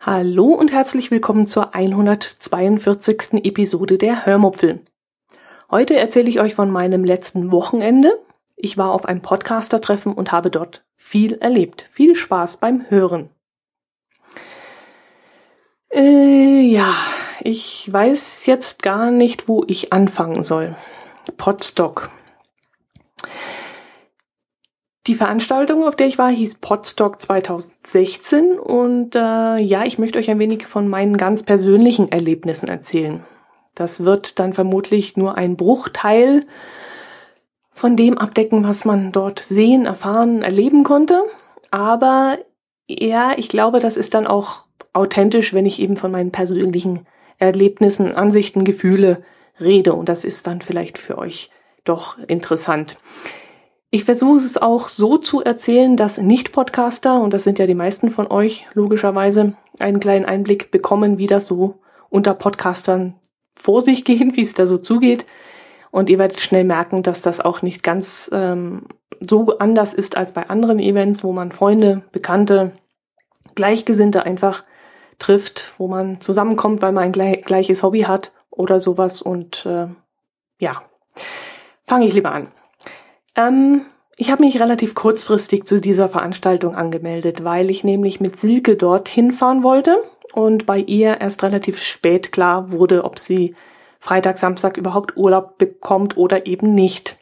Hallo und herzlich willkommen zur 142. Episode der Hörmupfel. Heute erzähle ich euch von meinem letzten Wochenende. Ich war auf einem Podcaster-Treffen und habe dort viel erlebt. Viel Spaß beim Hören. Äh, ja, ich weiß jetzt gar nicht, wo ich anfangen soll. Podstock. Die Veranstaltung, auf der ich war, hieß Podstock 2016 und äh, ja, ich möchte euch ein wenig von meinen ganz persönlichen Erlebnissen erzählen. Das wird dann vermutlich nur ein Bruchteil von dem abdecken, was man dort sehen, erfahren, erleben konnte. Aber ja, ich glaube, das ist dann auch authentisch, wenn ich eben von meinen persönlichen Erlebnissen, Ansichten, Gefühle rede. Und das ist dann vielleicht für euch doch interessant. Ich versuche es auch so zu erzählen, dass Nicht-Podcaster, und das sind ja die meisten von euch logischerweise, einen kleinen Einblick bekommen, wie das so unter Podcastern vor sich gehen, wie es da so zugeht. Und ihr werdet schnell merken, dass das auch nicht ganz ähm, so anders ist als bei anderen Events, wo man Freunde, Bekannte, Gleichgesinnte einfach trifft, wo man zusammenkommt, weil man ein gleiches Hobby hat oder sowas. Und äh, ja, fange ich lieber an. Ähm, ich habe mich relativ kurzfristig zu dieser Veranstaltung angemeldet, weil ich nämlich mit Silke dorthin fahren wollte und bei ihr erst relativ spät klar wurde, ob sie Freitag, Samstag überhaupt Urlaub bekommt oder eben nicht.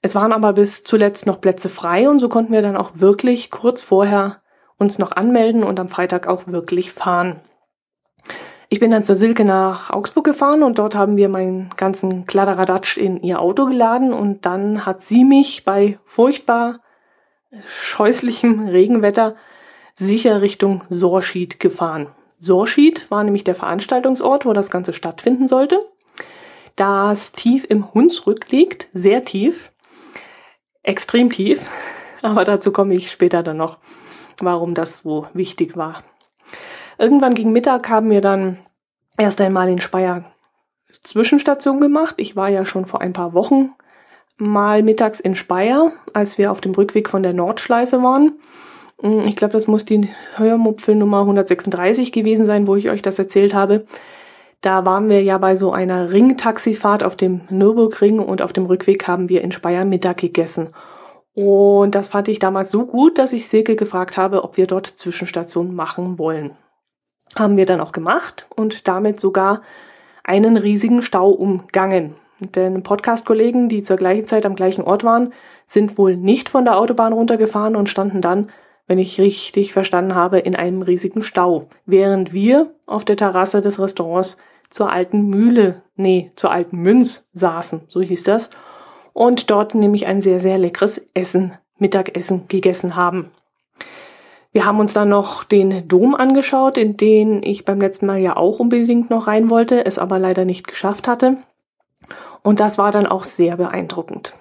Es waren aber bis zuletzt noch Plätze frei und so konnten wir dann auch wirklich kurz vorher uns noch anmelden und am Freitag auch wirklich fahren. Ich bin dann zur Silke nach Augsburg gefahren und dort haben wir meinen ganzen Kladderadatsch in ihr Auto geladen und dann hat sie mich bei furchtbar scheußlichem Regenwetter sicher Richtung Sorschied gefahren. Sorschied war nämlich der Veranstaltungsort, wo das Ganze stattfinden sollte. Das tief im Hunsrück liegt, sehr tief, extrem tief, aber dazu komme ich später dann noch, warum das so wichtig war. Irgendwann gegen Mittag haben wir dann erst einmal in Speyer Zwischenstation gemacht. Ich war ja schon vor ein paar Wochen mal mittags in Speyer, als wir auf dem Rückweg von der Nordschleife waren. Hm, ich glaube, das muss die Hörmupfel Nummer 136 gewesen sein, wo ich euch das erzählt habe. Da waren wir ja bei so einer Ringtaxifahrt auf dem Nürburgring und auf dem Rückweg haben wir in Speyer Mittag gegessen. Und das fand ich damals so gut, dass ich Silke gefragt habe, ob wir dort Zwischenstation machen wollen. Haben wir dann auch gemacht und damit sogar einen riesigen Stau umgangen. Denn Podcast-Kollegen, die zur gleichen Zeit am gleichen Ort waren, sind wohl nicht von der Autobahn runtergefahren und standen dann, wenn ich richtig verstanden habe, in einem riesigen Stau, während wir auf der Terrasse des Restaurants zur alten Mühle, nee, zur alten Münz saßen, so hieß das, und dort nämlich ein sehr, sehr leckeres Essen, Mittagessen gegessen haben. Wir haben uns dann noch den Dom angeschaut, in den ich beim letzten Mal ja auch unbedingt noch rein wollte, es aber leider nicht geschafft hatte. Und das war dann auch sehr beeindruckend.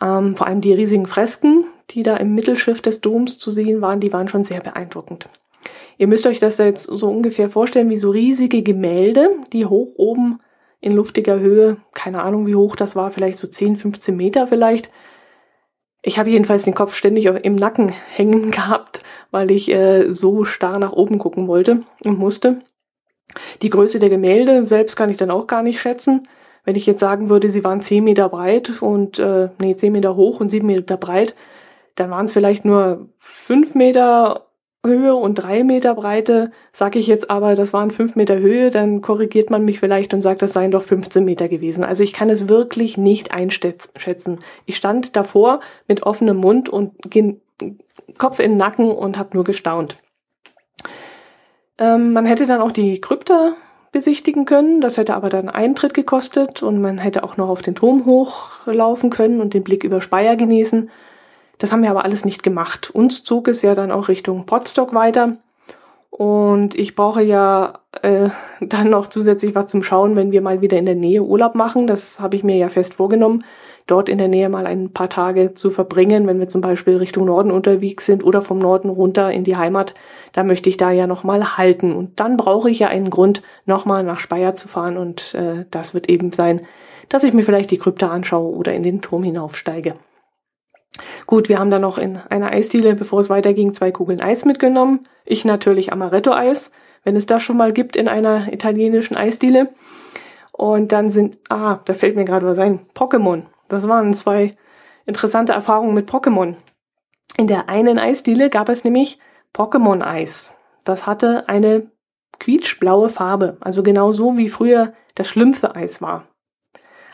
Ähm, vor allem die riesigen Fresken, die da im Mittelschiff des Doms zu sehen waren, die waren schon sehr beeindruckend. Ihr müsst euch das jetzt so ungefähr vorstellen wie so riesige Gemälde, die hoch oben in luftiger Höhe, keine Ahnung wie hoch das war, vielleicht so 10, 15 Meter vielleicht, ich habe jedenfalls den Kopf ständig im Nacken hängen gehabt, weil ich äh, so starr nach oben gucken wollte und musste. Die Größe der Gemälde selbst kann ich dann auch gar nicht schätzen. Wenn ich jetzt sagen würde, sie waren 10 Meter breit und äh, nee, 10 Meter hoch und 7 Meter breit, dann waren es vielleicht nur 5 Meter Höhe und drei Meter Breite, sage ich jetzt aber, das waren fünf Meter Höhe, dann korrigiert man mich vielleicht und sagt, das seien doch 15 Meter gewesen. Also ich kann es wirklich nicht einschätzen. Ich stand davor mit offenem Mund und Kopf in den Nacken und habe nur gestaunt. Ähm, man hätte dann auch die Krypta besichtigen können, das hätte aber dann Eintritt gekostet und man hätte auch noch auf den Turm hochlaufen können und den Blick über Speyer genießen. Das haben wir aber alles nicht gemacht. Uns zog es ja dann auch Richtung Potsdok weiter. Und ich brauche ja äh, dann noch zusätzlich was zum Schauen, wenn wir mal wieder in der Nähe Urlaub machen. Das habe ich mir ja fest vorgenommen. dort in der Nähe mal ein paar Tage zu verbringen, wenn wir zum Beispiel Richtung Norden unterwegs sind oder vom Norden runter in die Heimat, da möchte ich da ja nochmal halten. Und dann brauche ich ja einen Grund, nochmal nach Speyer zu fahren und äh, das wird eben sein, dass ich mir vielleicht die Krypta anschaue oder in den Turm hinaufsteige. Gut, wir haben dann noch in einer Eisdiele, bevor es weiterging, zwei Kugeln Eis mitgenommen. Ich natürlich Amaretto-Eis, wenn es das schon mal gibt in einer italienischen Eisdiele. Und dann sind, ah, da fällt mir gerade was ein, Pokémon. Das waren zwei interessante Erfahrungen mit Pokémon. In der einen Eisdiele gab es nämlich Pokémon-Eis. Das hatte eine quietschblaue Farbe, also genau so wie früher das Schlümpfe-Eis war.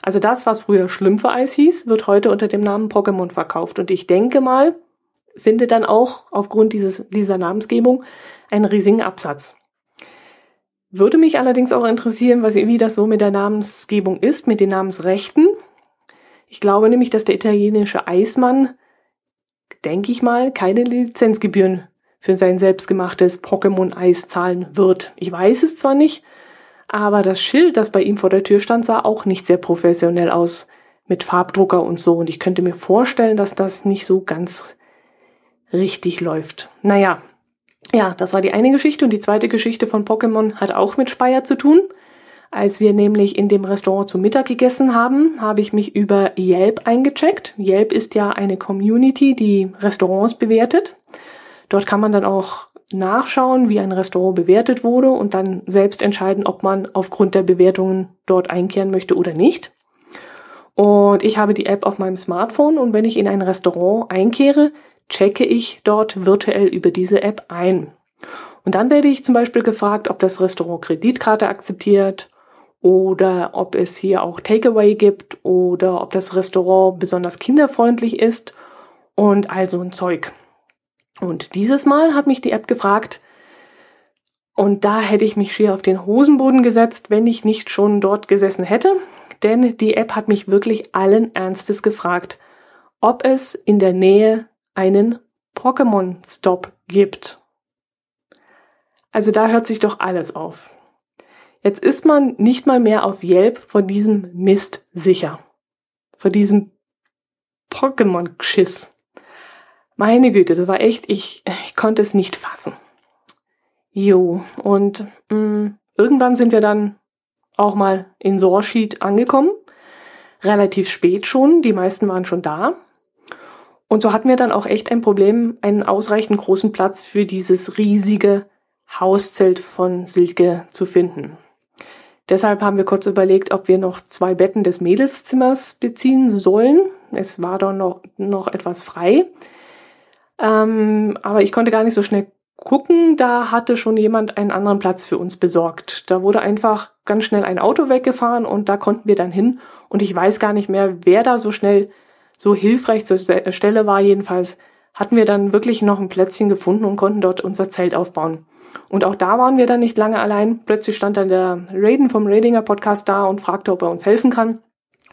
Also das, was früher Schlümpfe-Eis hieß, wird heute unter dem Namen Pokémon verkauft. Und ich denke mal, findet dann auch aufgrund dieses, dieser Namensgebung einen riesigen Absatz. Würde mich allerdings auch interessieren, was, wie das so mit der Namensgebung ist, mit den Namensrechten. Ich glaube nämlich, dass der italienische Eismann, denke ich mal, keine Lizenzgebühren für sein selbstgemachtes Pokémon-Eis zahlen wird. Ich weiß es zwar nicht, aber das Schild, das bei ihm vor der Tür stand, sah auch nicht sehr professionell aus mit Farbdrucker und so. Und ich könnte mir vorstellen, dass das nicht so ganz richtig läuft. Naja, ja, das war die eine Geschichte. Und die zweite Geschichte von Pokémon hat auch mit Speyer zu tun. Als wir nämlich in dem Restaurant zu Mittag gegessen haben, habe ich mich über Yelp eingecheckt. Yelp ist ja eine Community, die Restaurants bewertet. Dort kann man dann auch nachschauen, wie ein Restaurant bewertet wurde und dann selbst entscheiden, ob man aufgrund der Bewertungen dort einkehren möchte oder nicht. Und ich habe die App auf meinem Smartphone und wenn ich in ein Restaurant einkehre, checke ich dort virtuell über diese App ein. Und dann werde ich zum Beispiel gefragt, ob das Restaurant Kreditkarte akzeptiert oder ob es hier auch Takeaway gibt oder ob das Restaurant besonders kinderfreundlich ist und all so ein Zeug. Und dieses Mal hat mich die App gefragt, und da hätte ich mich schier auf den Hosenboden gesetzt, wenn ich nicht schon dort gesessen hätte. Denn die App hat mich wirklich allen Ernstes gefragt, ob es in der Nähe einen Pokémon-Stop gibt. Also da hört sich doch alles auf. Jetzt ist man nicht mal mehr auf Yelp von diesem Mist sicher. Vor diesem Pokémon-Geschiss. Meine Güte, das war echt, ich, ich konnte es nicht fassen. Jo, und mh, mm, irgendwann sind wir dann auch mal in Sorschied angekommen. Relativ spät schon, die meisten waren schon da. Und so hatten wir dann auch echt ein Problem, einen ausreichend großen Platz für dieses riesige Hauszelt von Silke zu finden. Deshalb haben wir kurz überlegt, ob wir noch zwei Betten des Mädelszimmers beziehen sollen. Es war doch noch, noch etwas frei. Ähm, aber ich konnte gar nicht so schnell gucken, da hatte schon jemand einen anderen Platz für uns besorgt. Da wurde einfach ganz schnell ein Auto weggefahren und da konnten wir dann hin. Und ich weiß gar nicht mehr, wer da so schnell so hilfreich zur Stelle war. Jedenfalls hatten wir dann wirklich noch ein Plätzchen gefunden und konnten dort unser Zelt aufbauen. Und auch da waren wir dann nicht lange allein. Plötzlich stand dann der Raiden vom Radinger Podcast da und fragte, ob er uns helfen kann.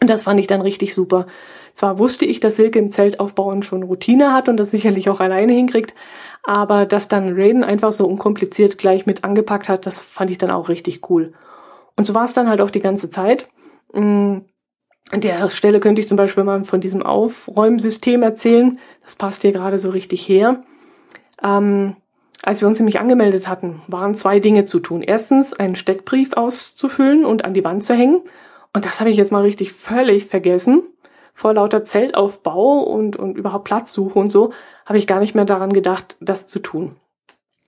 Und das fand ich dann richtig super. Zwar wusste ich, dass Silke im Zeltaufbauen schon Routine hat und das sicherlich auch alleine hinkriegt, aber dass dann Raiden einfach so unkompliziert gleich mit angepackt hat, das fand ich dann auch richtig cool. Und so war es dann halt auch die ganze Zeit. Mm, an der Stelle könnte ich zum Beispiel mal von diesem Aufräumsystem erzählen. Das passt hier gerade so richtig her. Ähm, als wir uns nämlich angemeldet hatten, waren zwei Dinge zu tun. Erstens einen Steckbrief auszufüllen und an die Wand zu hängen. Und das habe ich jetzt mal richtig völlig vergessen vor lauter Zeltaufbau und, und überhaupt Platzsuche und so, habe ich gar nicht mehr daran gedacht, das zu tun.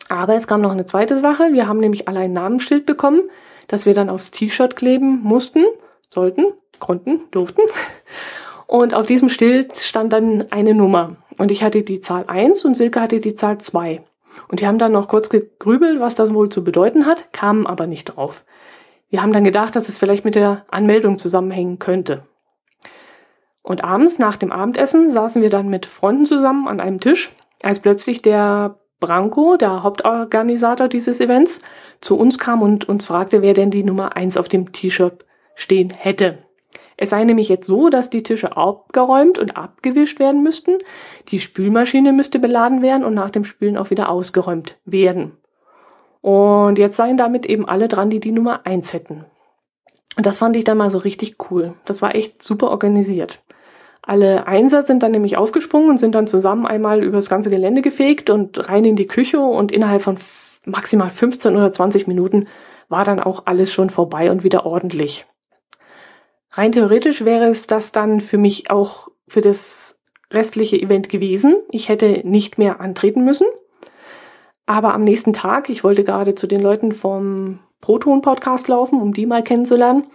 Aber es kam noch eine zweite Sache. Wir haben nämlich alle ein Namensschild bekommen, das wir dann aufs T-Shirt kleben mussten, sollten, konnten, durften. Und auf diesem Schild stand dann eine Nummer. Und ich hatte die Zahl 1 und Silke hatte die Zahl 2. Und die haben dann noch kurz gegrübelt, was das wohl zu bedeuten hat, kamen aber nicht drauf. Wir haben dann gedacht, dass es vielleicht mit der Anmeldung zusammenhängen könnte. Und abends nach dem Abendessen saßen wir dann mit Freunden zusammen an einem Tisch, als plötzlich der Branko, der Hauptorganisator dieses Events, zu uns kam und uns fragte, wer denn die Nummer eins auf dem T-Shirt stehen hätte. Es sei nämlich jetzt so, dass die Tische abgeräumt und abgewischt werden müssten, die Spülmaschine müsste beladen werden und nach dem Spülen auch wieder ausgeräumt werden. Und jetzt seien damit eben alle dran, die die Nummer eins hätten. Und das fand ich dann mal so richtig cool. Das war echt super organisiert. Alle Einser sind dann nämlich aufgesprungen und sind dann zusammen einmal übers ganze Gelände gefegt und rein in die Küche und innerhalb von maximal 15 oder 20 Minuten war dann auch alles schon vorbei und wieder ordentlich. Rein theoretisch wäre es das dann für mich auch für das restliche Event gewesen. Ich hätte nicht mehr antreten müssen. Aber am nächsten Tag, ich wollte gerade zu den Leuten vom Proton-Podcast laufen, um die mal kennenzulernen,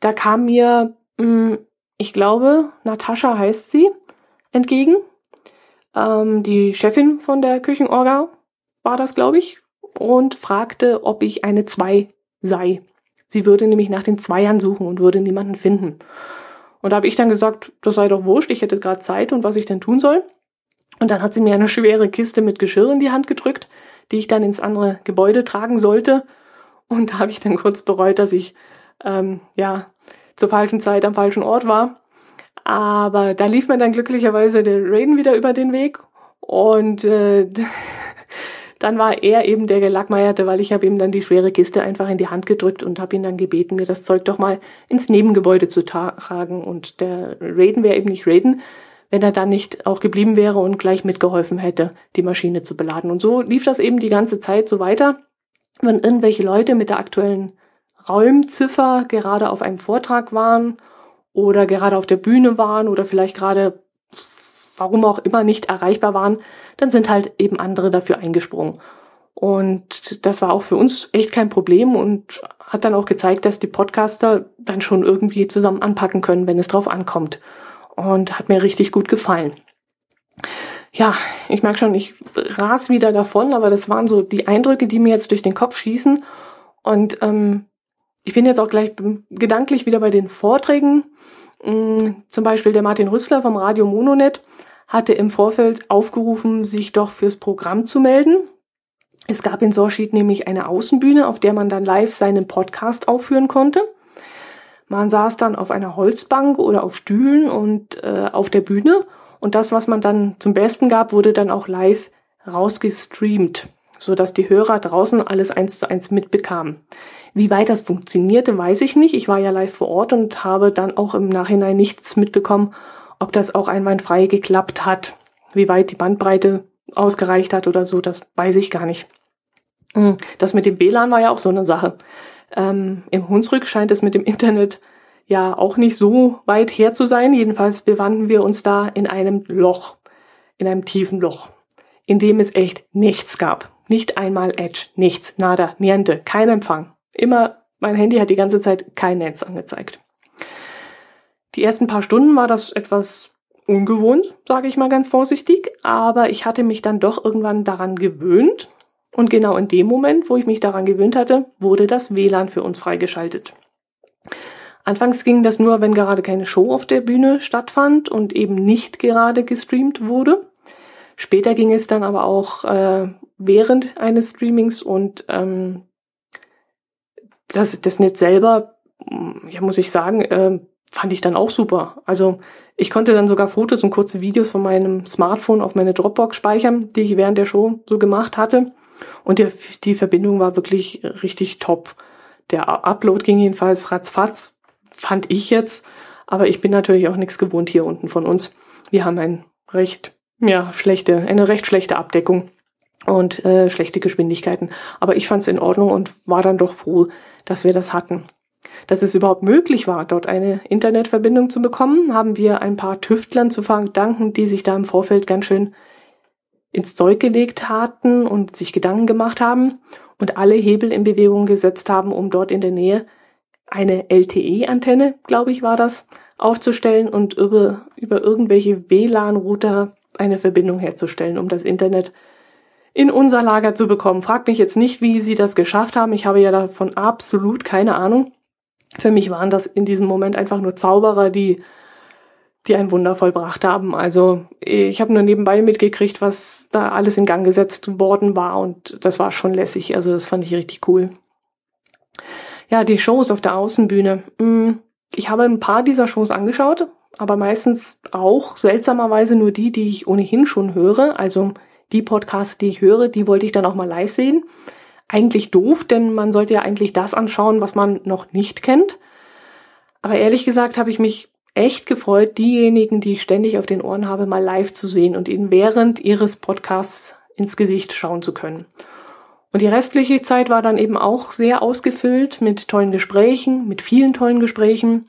da kam mir, hm, ich glaube, Natascha heißt sie, entgegen. Ähm, die Chefin von der Küchenorga war das, glaube ich, und fragte, ob ich eine Zwei sei. Sie würde nämlich nach den Zweiern suchen und würde niemanden finden. Und da habe ich dann gesagt, das sei doch wurscht, ich hätte gerade Zeit und was ich denn tun soll. Und dann hat sie mir eine schwere Kiste mit Geschirr in die Hand gedrückt, die ich dann ins andere Gebäude tragen sollte. Und da habe ich dann kurz bereut, dass ich ähm, ja zur falschen Zeit am falschen Ort war. Aber da lief mir dann glücklicherweise der Raiden wieder über den Weg und äh, dann war er eben der Gelackmeierte, weil ich habe ihm dann die schwere Kiste einfach in die Hand gedrückt und habe ihn dann gebeten, mir das Zeug doch mal ins Nebengebäude zu tragen. Und der Raiden wäre eben nicht Raiden, wenn er dann nicht auch geblieben wäre und gleich mitgeholfen hätte, die Maschine zu beladen. Und so lief das eben die ganze Zeit so weiter. Wenn irgendwelche Leute mit der aktuellen Räumziffer gerade auf einem Vortrag waren oder gerade auf der Bühne waren oder vielleicht gerade warum auch immer nicht erreichbar waren, dann sind halt eben andere dafür eingesprungen. Und das war auch für uns echt kein Problem und hat dann auch gezeigt, dass die Podcaster dann schon irgendwie zusammen anpacken können, wenn es drauf ankommt. Und hat mir richtig gut gefallen. Ja, ich merke schon, ich ras wieder davon, aber das waren so die Eindrücke, die mir jetzt durch den Kopf schießen. Und ähm, ich bin jetzt auch gleich gedanklich wieder bei den Vorträgen. Mm, zum Beispiel der Martin Rüssler vom Radio Mononet hatte im Vorfeld aufgerufen, sich doch fürs Programm zu melden. Es gab in Sorschied nämlich eine Außenbühne, auf der man dann live seinen Podcast aufführen konnte. Man saß dann auf einer Holzbank oder auf Stühlen und äh, auf der Bühne und das, was man dann zum Besten gab, wurde dann auch live rausgestreamt, so dass die Hörer draußen alles eins zu eins mitbekamen. Wie weit das funktionierte, weiß ich nicht. Ich war ja live vor Ort und habe dann auch im Nachhinein nichts mitbekommen, ob das auch einwandfrei geklappt hat. Wie weit die Bandbreite ausgereicht hat oder so, das weiß ich gar nicht. Hm, das mit dem WLAN war ja auch so eine Sache. Ähm, Im Hunsrück scheint es mit dem Internet ja auch nicht so weit her zu sein. Jedenfalls befanden wir uns da in einem Loch, in einem tiefen Loch, in dem es echt nichts gab. Nicht einmal Edge, nichts, nada, niente, kein Empfang. Immer, mein Handy hat die ganze Zeit kein Netz angezeigt. Die ersten paar Stunden war das etwas ungewohnt, sage ich mal ganz vorsichtig, aber ich hatte mich dann doch irgendwann daran gewöhnt und genau in dem Moment, wo ich mich daran gewöhnt hatte, wurde das WLAN für uns freigeschaltet. Anfangs ging das nur, wenn gerade keine Show auf der Bühne stattfand und eben nicht gerade gestreamt wurde. Später ging es dann aber auch äh, während eines Streamings und ähm, das, das Netz selber, ja, muss ich sagen, äh, fand ich dann auch super. Also ich konnte dann sogar Fotos und kurze Videos von meinem Smartphone auf meine Dropbox speichern, die ich während der Show so gemacht hatte. Und die, die Verbindung war wirklich richtig top. Der Upload ging jedenfalls ratzfatz, fand ich jetzt. Aber ich bin natürlich auch nichts gewohnt hier unten von uns. Wir haben ein recht, ja, schlechte, eine recht schlechte Abdeckung und äh, schlechte Geschwindigkeiten. Aber ich fand es in Ordnung und war dann doch froh, dass wir das hatten. Dass es überhaupt möglich war, dort eine Internetverbindung zu bekommen, haben wir ein paar Tüftlern zu verdanken, die sich da im Vorfeld ganz schön ins Zeug gelegt hatten und sich Gedanken gemacht haben und alle Hebel in Bewegung gesetzt haben, um dort in der Nähe eine LTE-Antenne, glaube ich, war das, aufzustellen und über, über irgendwelche WLAN-Router eine Verbindung herzustellen, um das Internet in unser Lager zu bekommen. Fragt mich jetzt nicht, wie sie das geschafft haben. Ich habe ja davon absolut keine Ahnung. Für mich waren das in diesem Moment einfach nur Zauberer, die, die ein Wunder vollbracht haben. Also ich habe nur nebenbei mitgekriegt, was da alles in Gang gesetzt worden war und das war schon lässig. Also das fand ich richtig cool. Ja, die Shows auf der Außenbühne. Hm, ich habe ein paar dieser Shows angeschaut, aber meistens auch seltsamerweise nur die, die ich ohnehin schon höre. Also die Podcasts, die ich höre, die wollte ich dann auch mal live sehen. Eigentlich doof, denn man sollte ja eigentlich das anschauen, was man noch nicht kennt. Aber ehrlich gesagt habe ich mich echt gefreut, diejenigen, die ich ständig auf den Ohren habe, mal live zu sehen und ihnen während ihres Podcasts ins Gesicht schauen zu können. Und die restliche Zeit war dann eben auch sehr ausgefüllt mit tollen Gesprächen, mit vielen tollen Gesprächen.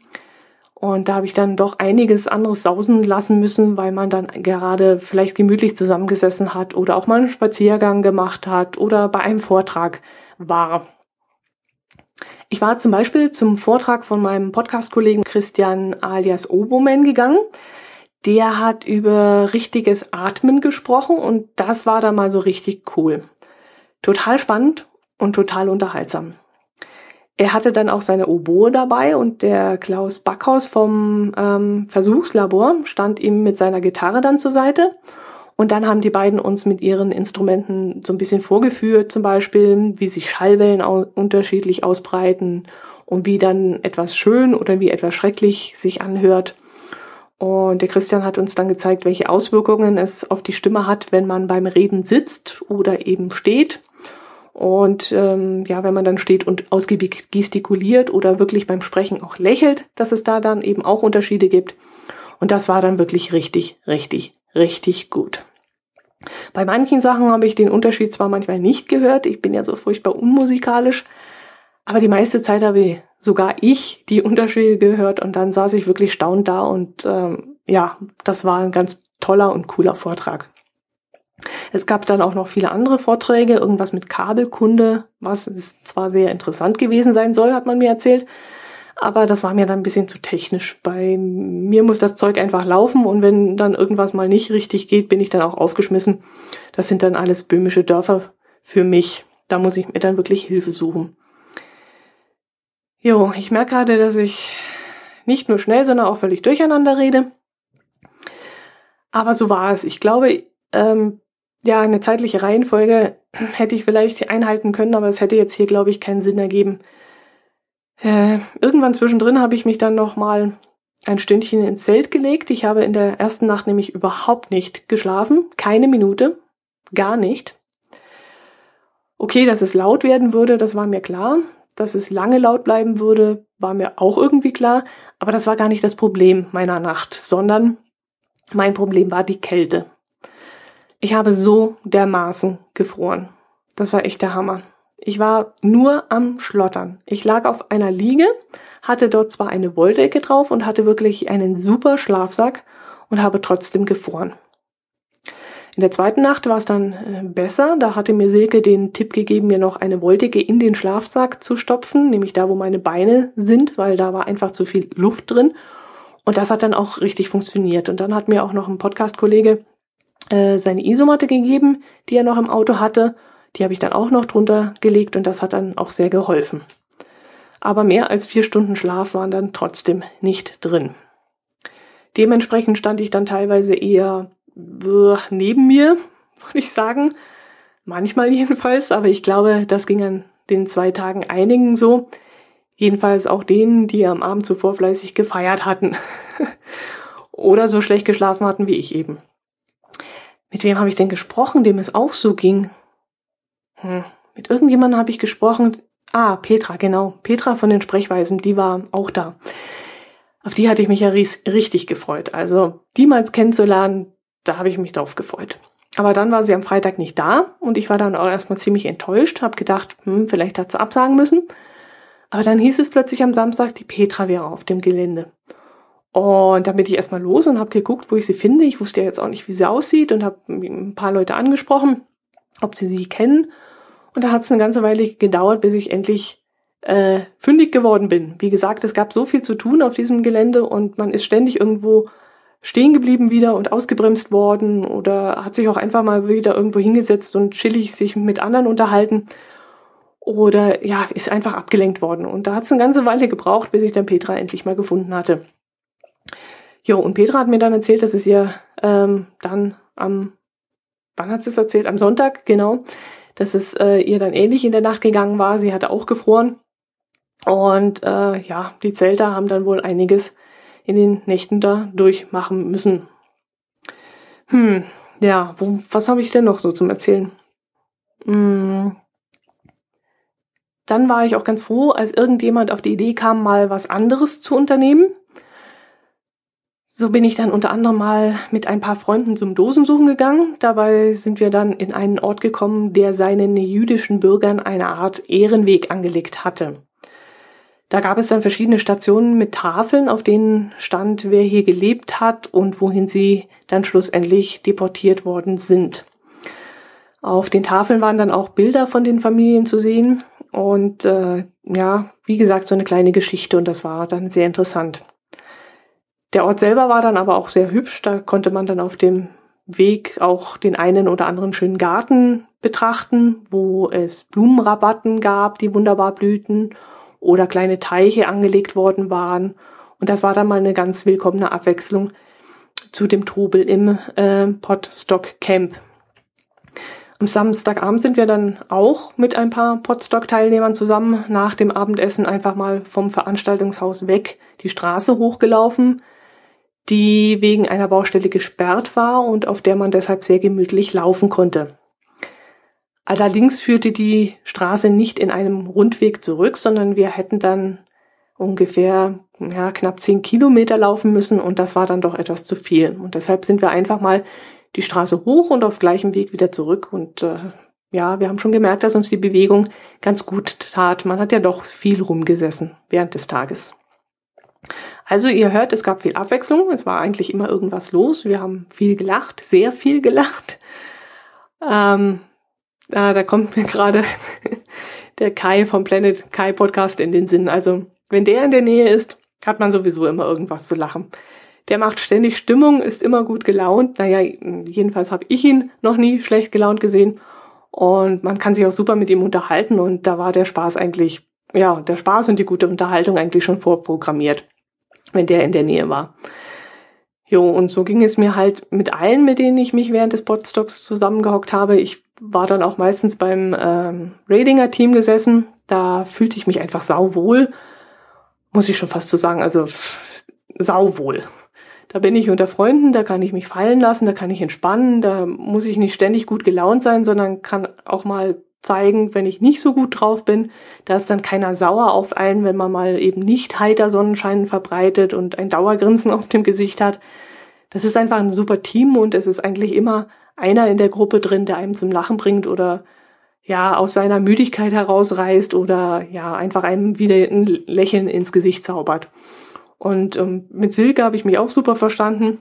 Und da habe ich dann doch einiges anderes sausen lassen müssen, weil man dann gerade vielleicht gemütlich zusammengesessen hat oder auch mal einen Spaziergang gemacht hat oder bei einem Vortrag war. Ich war zum Beispiel zum Vortrag von meinem Podcast-Kollegen Christian alias Oboman gegangen. Der hat über richtiges Atmen gesprochen und das war dann mal so richtig cool. Total spannend und total unterhaltsam. Er hatte dann auch seine Oboe dabei und der Klaus Backhaus vom ähm, Versuchslabor stand ihm mit seiner Gitarre dann zur Seite. Und dann haben die beiden uns mit ihren Instrumenten so ein bisschen vorgeführt, zum Beispiel, wie sich Schallwellen au unterschiedlich ausbreiten und wie dann etwas schön oder wie etwas schrecklich sich anhört. Und der Christian hat uns dann gezeigt, welche Auswirkungen es auf die Stimme hat, wenn man beim Reden sitzt oder eben steht. Und ähm, ja, wenn man dann steht und ausgiebig gestikuliert oder wirklich beim Sprechen auch lächelt, dass es da dann eben auch Unterschiede gibt. Und das war dann wirklich richtig, richtig, richtig gut. Bei manchen Sachen habe ich den Unterschied zwar manchmal nicht gehört, ich bin ja so furchtbar unmusikalisch, aber die meiste Zeit habe sogar ich die Unterschiede gehört und dann saß ich wirklich staunend da und ähm, ja, das war ein ganz toller und cooler Vortrag. Es gab dann auch noch viele andere Vorträge, irgendwas mit Kabelkunde, was zwar sehr interessant gewesen sein soll, hat man mir erzählt, aber das war mir dann ein bisschen zu technisch. Bei mir muss das Zeug einfach laufen und wenn dann irgendwas mal nicht richtig geht, bin ich dann auch aufgeschmissen. Das sind dann alles böhmische Dörfer für mich. Da muss ich mir dann wirklich Hilfe suchen. Jo, ich merke gerade, dass ich nicht nur schnell, sondern auch völlig durcheinander rede. Aber so war es. Ich glaube, ähm, ja, eine zeitliche Reihenfolge hätte ich vielleicht einhalten können, aber es hätte jetzt hier, glaube ich, keinen Sinn ergeben. Äh, irgendwann zwischendrin habe ich mich dann noch mal ein Stündchen ins Zelt gelegt. Ich habe in der ersten Nacht nämlich überhaupt nicht geschlafen, keine Minute, gar nicht. Okay, dass es laut werden würde, das war mir klar. Dass es lange laut bleiben würde, war mir auch irgendwie klar. Aber das war gar nicht das Problem meiner Nacht, sondern mein Problem war die Kälte. Ich habe so dermaßen gefroren. Das war echt der Hammer. Ich war nur am Schlottern. Ich lag auf einer Liege, hatte dort zwar eine Wolldecke drauf und hatte wirklich einen super Schlafsack und habe trotzdem gefroren. In der zweiten Nacht war es dann äh, besser. Da hatte mir Silke den Tipp gegeben, mir noch eine Wolldecke in den Schlafsack zu stopfen, nämlich da, wo meine Beine sind, weil da war einfach zu viel Luft drin. Und das hat dann auch richtig funktioniert. Und dann hat mir auch noch ein Podcast-Kollege äh, seine Isomatte gegeben, die er noch im Auto hatte. Die habe ich dann auch noch drunter gelegt und das hat dann auch sehr geholfen. Aber mehr als vier Stunden Schlaf waren dann trotzdem nicht drin. Dementsprechend stand ich dann teilweise eher neben mir, würde ich sagen. Manchmal jedenfalls, aber ich glaube, das ging an den zwei Tagen einigen so. Jedenfalls auch denen, die am Abend zuvor fleißig gefeiert hatten. Oder so schlecht geschlafen hatten wie ich eben. Mit wem habe ich denn gesprochen, dem es auch so ging? Hm. Mit irgendjemandem habe ich gesprochen. Ah, Petra, genau. Petra von den Sprechweisen, die war auch da. Auf die hatte ich mich ja richtig gefreut. Also, die mal kennenzulernen, da habe ich mich drauf gefreut. Aber dann war sie am Freitag nicht da und ich war dann auch erstmal ziemlich enttäuscht, habe gedacht, hm, vielleicht hat sie absagen müssen. Aber dann hieß es plötzlich am Samstag, die Petra wäre auf dem Gelände. Und dann bin ich erstmal los und habe geguckt, wo ich sie finde. Ich wusste ja jetzt auch nicht, wie sie aussieht und habe ein paar Leute angesprochen, ob sie sie kennen. Und da hat es eine ganze Weile gedauert, bis ich endlich äh, fündig geworden bin. Wie gesagt, es gab so viel zu tun auf diesem Gelände und man ist ständig irgendwo stehen geblieben wieder und ausgebremst worden oder hat sich auch einfach mal wieder irgendwo hingesetzt und chillig sich mit anderen unterhalten oder ja, ist einfach abgelenkt worden. Und da hat es eine ganze Weile gebraucht, bis ich dann Petra endlich mal gefunden hatte. Jo, und Petra hat mir dann erzählt, dass es ihr ähm, dann am, wann hat sie es erzählt? Am Sonntag, genau, dass es äh, ihr dann ähnlich in der Nacht gegangen war. Sie hatte auch gefroren. Und äh, ja, die Zelter haben dann wohl einiges in den Nächten da durchmachen müssen. Hm, ja, wo, was habe ich denn noch so zum Erzählen? Hm. Dann war ich auch ganz froh, als irgendjemand auf die Idee kam, mal was anderes zu unternehmen. So bin ich dann unter anderem mal mit ein paar Freunden zum Dosensuchen gegangen. Dabei sind wir dann in einen Ort gekommen, der seinen jüdischen Bürgern eine Art Ehrenweg angelegt hatte. Da gab es dann verschiedene Stationen mit Tafeln, auf denen stand, wer hier gelebt hat und wohin sie dann schlussendlich deportiert worden sind. Auf den Tafeln waren dann auch Bilder von den Familien zu sehen und äh, ja, wie gesagt, so eine kleine Geschichte und das war dann sehr interessant. Der Ort selber war dann aber auch sehr hübsch, da konnte man dann auf dem Weg auch den einen oder anderen schönen Garten betrachten, wo es Blumenrabatten gab, die wunderbar blühten oder kleine Teiche angelegt worden waren. Und das war dann mal eine ganz willkommene Abwechslung zu dem Trubel im äh, Potstock Camp. Am Samstagabend sind wir dann auch mit ein paar Potstock-Teilnehmern zusammen nach dem Abendessen einfach mal vom Veranstaltungshaus weg die Straße hochgelaufen, die wegen einer Baustelle gesperrt war und auf der man deshalb sehr gemütlich laufen konnte. Allerdings führte die Straße nicht in einem Rundweg zurück, sondern wir hätten dann ungefähr ja, knapp zehn Kilometer laufen müssen und das war dann doch etwas zu viel. Und deshalb sind wir einfach mal die Straße hoch und auf gleichem Weg wieder zurück. Und äh, ja, wir haben schon gemerkt, dass uns die Bewegung ganz gut tat. Man hat ja doch viel rumgesessen während des Tages. Also ihr hört, es gab viel Abwechslung. Es war eigentlich immer irgendwas los. Wir haben viel gelacht, sehr viel gelacht. Ähm, Ah, da kommt mir gerade der Kai vom Planet Kai Podcast in den Sinn. Also, wenn der in der Nähe ist, hat man sowieso immer irgendwas zu lachen. Der macht ständig Stimmung, ist immer gut gelaunt. Naja, jedenfalls habe ich ihn noch nie schlecht gelaunt gesehen. Und man kann sich auch super mit ihm unterhalten. Und da war der Spaß eigentlich, ja, der Spaß und die gute Unterhaltung eigentlich schon vorprogrammiert, wenn der in der Nähe war. Jo, und so ging es mir halt mit allen, mit denen ich mich während des Podstocks zusammengehockt habe. Ich war dann auch meistens beim ähm, Radinger-Team gesessen. Da fühlte ich mich einfach sauwohl. Muss ich schon fast so sagen, also sauwohl. Da bin ich unter Freunden, da kann ich mich fallen lassen, da kann ich entspannen, da muss ich nicht ständig gut gelaunt sein, sondern kann auch mal zeigen, wenn ich nicht so gut drauf bin. Da ist dann keiner sauer auf einen, wenn man mal eben nicht heiter Sonnenschein verbreitet und ein Dauergrinsen auf dem Gesicht hat. Das ist einfach ein super Team und es ist eigentlich immer einer in der Gruppe drin, der einem zum Lachen bringt oder ja aus seiner Müdigkeit herausreißt oder ja einfach einem wieder ein Lächeln ins Gesicht zaubert. Und ähm, mit Silke habe ich mich auch super verstanden.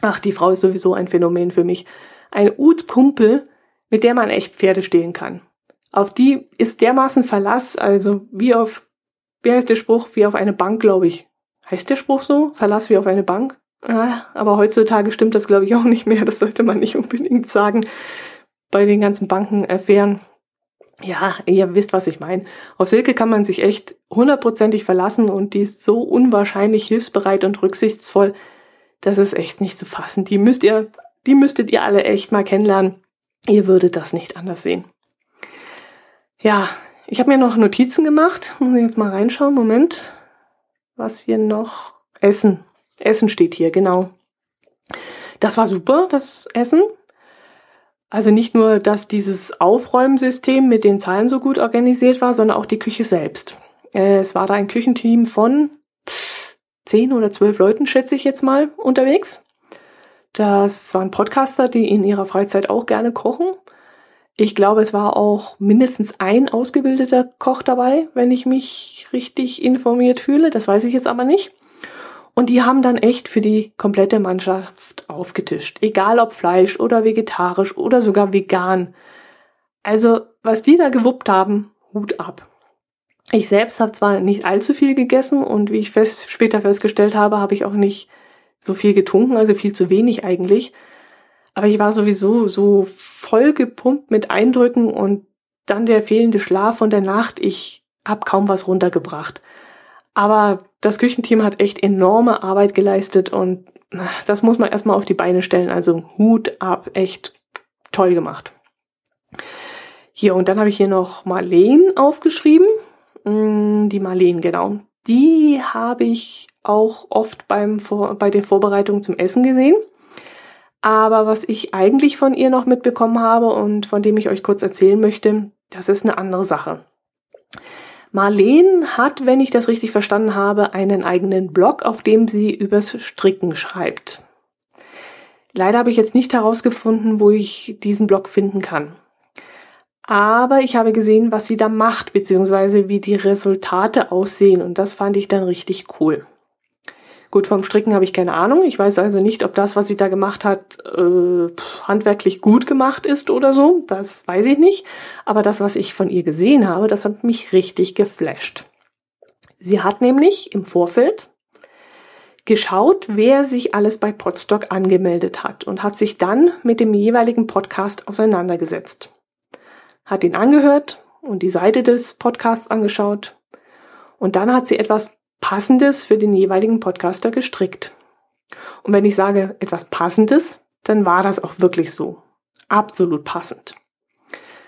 Ach, die Frau ist sowieso ein Phänomen für mich. Ein Uts-Kumpel, mit der man echt Pferde stehlen kann. Auf die ist dermaßen Verlass, also wie auf, wie heißt der Spruch, wie auf eine Bank, glaube ich. Heißt der Spruch so? Verlass wie auf eine Bank? Ah, aber heutzutage stimmt das, glaube ich, auch nicht mehr. Das sollte man nicht unbedingt sagen bei den ganzen Bankenaffären. Ja, ihr wisst, was ich meine. Auf Silke kann man sich echt hundertprozentig verlassen und die ist so unwahrscheinlich hilfsbereit und rücksichtsvoll. Das ist echt nicht zu fassen. Die müsst ihr, die müsstet ihr alle echt mal kennenlernen. Ihr würdet das nicht anders sehen. Ja, ich habe mir noch Notizen gemacht. Muss ich jetzt mal reinschauen. Moment. Was hier noch? Essen. Essen steht hier, genau. Das war super, das Essen. Also nicht nur, dass dieses Aufräumsystem mit den Zahlen so gut organisiert war, sondern auch die Küche selbst. Äh, es war da ein Küchenteam von zehn oder zwölf Leuten, schätze ich jetzt mal, unterwegs. Das waren Podcaster, die in ihrer Freizeit auch gerne kochen. Ich glaube, es war auch mindestens ein ausgebildeter Koch dabei, wenn ich mich richtig informiert fühle. Das weiß ich jetzt aber nicht. Und die haben dann echt für die komplette Mannschaft aufgetischt. Egal ob Fleisch oder vegetarisch oder sogar vegan. Also, was die da gewuppt haben, Hut ab. Ich selbst habe zwar nicht allzu viel gegessen und wie ich fest, später festgestellt habe, habe ich auch nicht so viel getrunken, also viel zu wenig eigentlich. Aber ich war sowieso so voll gepumpt mit Eindrücken und dann der fehlende Schlaf von der Nacht. Ich habe kaum was runtergebracht. Aber das Küchenteam hat echt enorme Arbeit geleistet und das muss man erstmal auf die Beine stellen. Also Hut ab, echt toll gemacht. Hier, und dann habe ich hier noch Marleen aufgeschrieben. Mm, die Marleen, genau. Die habe ich auch oft beim, bei den Vorbereitungen zum Essen gesehen. Aber was ich eigentlich von ihr noch mitbekommen habe und von dem ich euch kurz erzählen möchte, das ist eine andere Sache. Marleen hat, wenn ich das richtig verstanden habe, einen eigenen Blog, auf dem sie übers Stricken schreibt. Leider habe ich jetzt nicht herausgefunden, wo ich diesen Blog finden kann. Aber ich habe gesehen, was sie da macht, beziehungsweise wie die Resultate aussehen und das fand ich dann richtig cool. Gut, vom Stricken habe ich keine Ahnung. Ich weiß also nicht, ob das, was sie da gemacht hat, äh, handwerklich gut gemacht ist oder so. Das weiß ich nicht. Aber das, was ich von ihr gesehen habe, das hat mich richtig geflasht. Sie hat nämlich im Vorfeld geschaut, wer sich alles bei Podstock angemeldet hat und hat sich dann mit dem jeweiligen Podcast auseinandergesetzt. Hat ihn angehört und die Seite des Podcasts angeschaut. Und dann hat sie etwas Passendes für den jeweiligen Podcaster gestrickt. Und wenn ich sage etwas Passendes, dann war das auch wirklich so. Absolut passend.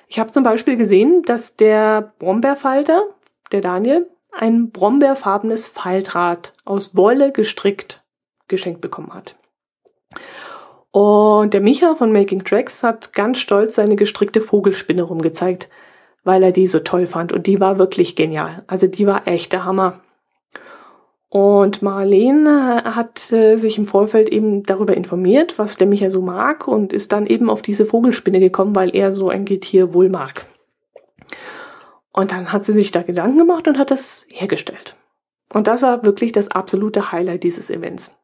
Ich habe zum Beispiel gesehen, dass der Brombeerfalter, der Daniel, ein brombeerfarbenes Faltrad aus Wolle gestrickt geschenkt bekommen hat. Und der Micha von Making Tracks hat ganz stolz seine gestrickte Vogelspinne rumgezeigt, weil er die so toll fand. Und die war wirklich genial. Also die war echt der Hammer. Und Marlene hat äh, sich im Vorfeld eben darüber informiert, was der Micha so mag und ist dann eben auf diese Vogelspinne gekommen, weil er so ein Getier wohl mag. Und dann hat sie sich da Gedanken gemacht und hat das hergestellt. Und das war wirklich das absolute Highlight dieses Events.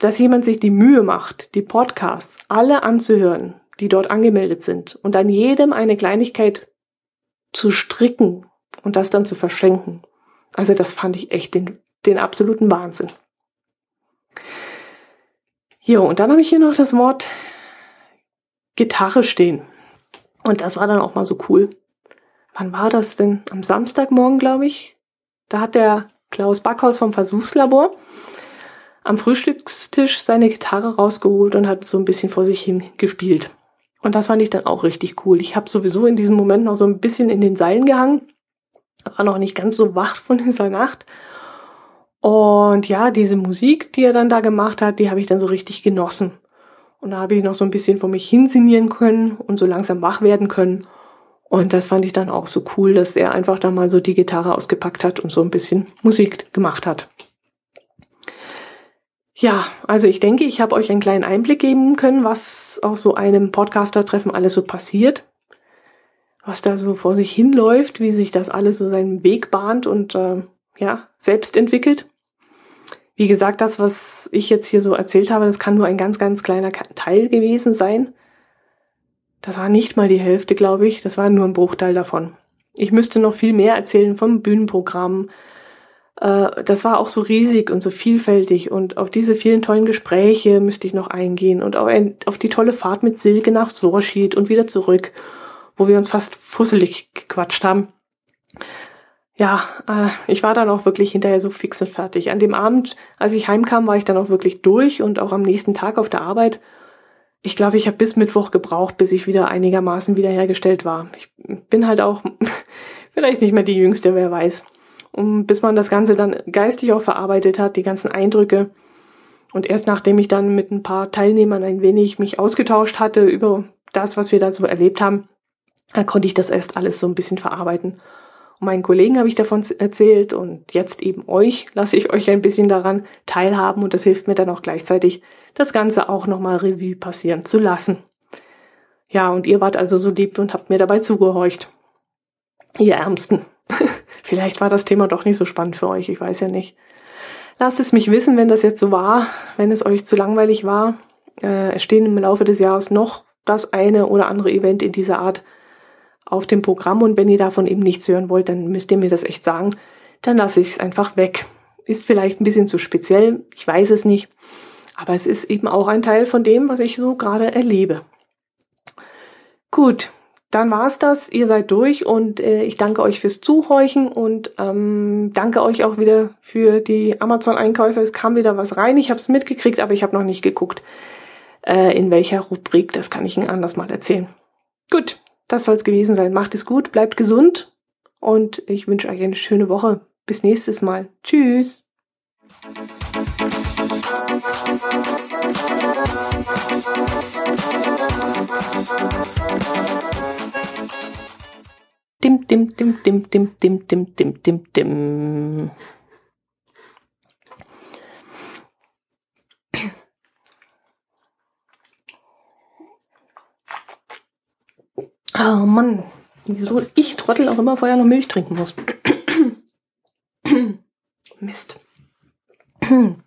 Dass jemand sich die Mühe macht, die Podcasts alle anzuhören, die dort angemeldet sind und an jedem eine Kleinigkeit zu stricken und das dann zu verschenken. Also das fand ich echt den den absoluten Wahnsinn. Jo, und dann habe ich hier noch das Wort Gitarre stehen. Und das war dann auch mal so cool. Wann war das denn? Am Samstagmorgen, glaube ich. Da hat der Klaus Backhaus vom Versuchslabor am Frühstückstisch seine Gitarre rausgeholt und hat so ein bisschen vor sich hin gespielt. Und das fand ich dann auch richtig cool. Ich habe sowieso in diesem Moment noch so ein bisschen in den Seilen gehangen, war noch nicht ganz so wach von dieser Nacht und ja, diese Musik, die er dann da gemacht hat, die habe ich dann so richtig genossen. Und da habe ich noch so ein bisschen vor mich hinsinieren können und so langsam wach werden können. Und das fand ich dann auch so cool, dass er einfach da mal so die Gitarre ausgepackt hat und so ein bisschen Musik gemacht hat. Ja, also ich denke, ich habe euch einen kleinen Einblick geben können, was auf so einem Podcaster-Treffen alles so passiert, was da so vor sich hinläuft, wie sich das alles so seinen Weg bahnt und äh, ja, selbst entwickelt. Wie gesagt, das, was ich jetzt hier so erzählt habe, das kann nur ein ganz, ganz kleiner Teil gewesen sein. Das war nicht mal die Hälfte, glaube ich. Das war nur ein Bruchteil davon. Ich müsste noch viel mehr erzählen vom Bühnenprogramm. Äh, das war auch so riesig und so vielfältig und auf diese vielen tollen Gespräche müsste ich noch eingehen und auf die tolle Fahrt mit Silke nach Sorschied und wieder zurück, wo wir uns fast fusselig gequatscht haben ja, äh, ich war dann auch wirklich hinterher so fix und fertig. An dem Abend, als ich heimkam, war ich dann auch wirklich durch und auch am nächsten Tag auf der Arbeit. Ich glaube, ich habe bis Mittwoch gebraucht, bis ich wieder einigermaßen wiederhergestellt war. Ich bin halt auch vielleicht nicht mehr die Jüngste, wer weiß. Und bis man das Ganze dann geistig auch verarbeitet hat, die ganzen Eindrücke. Und erst nachdem ich dann mit ein paar Teilnehmern ein wenig mich ausgetauscht hatte über das, was wir da so erlebt haben, konnte ich das erst alles so ein bisschen verarbeiten. Und meinen Kollegen habe ich davon erzählt und jetzt eben euch lasse ich euch ein bisschen daran teilhaben und das hilft mir dann auch gleichzeitig, das Ganze auch nochmal Revue passieren zu lassen. Ja, und ihr wart also so lieb und habt mir dabei zugehorcht. Ihr Ärmsten. Vielleicht war das Thema doch nicht so spannend für euch, ich weiß ja nicht. Lasst es mich wissen, wenn das jetzt so war, wenn es euch zu langweilig war. Äh, es stehen im Laufe des Jahres noch das eine oder andere Event in dieser Art auf dem Programm und wenn ihr davon eben nichts hören wollt, dann müsst ihr mir das echt sagen. Dann lasse ich es einfach weg. Ist vielleicht ein bisschen zu speziell, ich weiß es nicht, aber es ist eben auch ein Teil von dem, was ich so gerade erlebe. Gut, dann war's das. Ihr seid durch und äh, ich danke euch fürs Zuhorchen und ähm, danke euch auch wieder für die Amazon-Einkäufe. Es kam wieder was rein. Ich habe es mitgekriegt, aber ich habe noch nicht geguckt, äh, in welcher Rubrik. Das kann ich Ihnen anders mal erzählen. Gut, das soll es gewesen sein. Macht es gut, bleibt gesund und ich wünsche euch eine schöne Woche. Bis nächstes Mal. Tschüss. dim, dim, dim, dim, dim, dim, dim, dim, dim. Oh Mann, wieso ich Trottel auch immer vorher noch Milch trinken muss. Mist.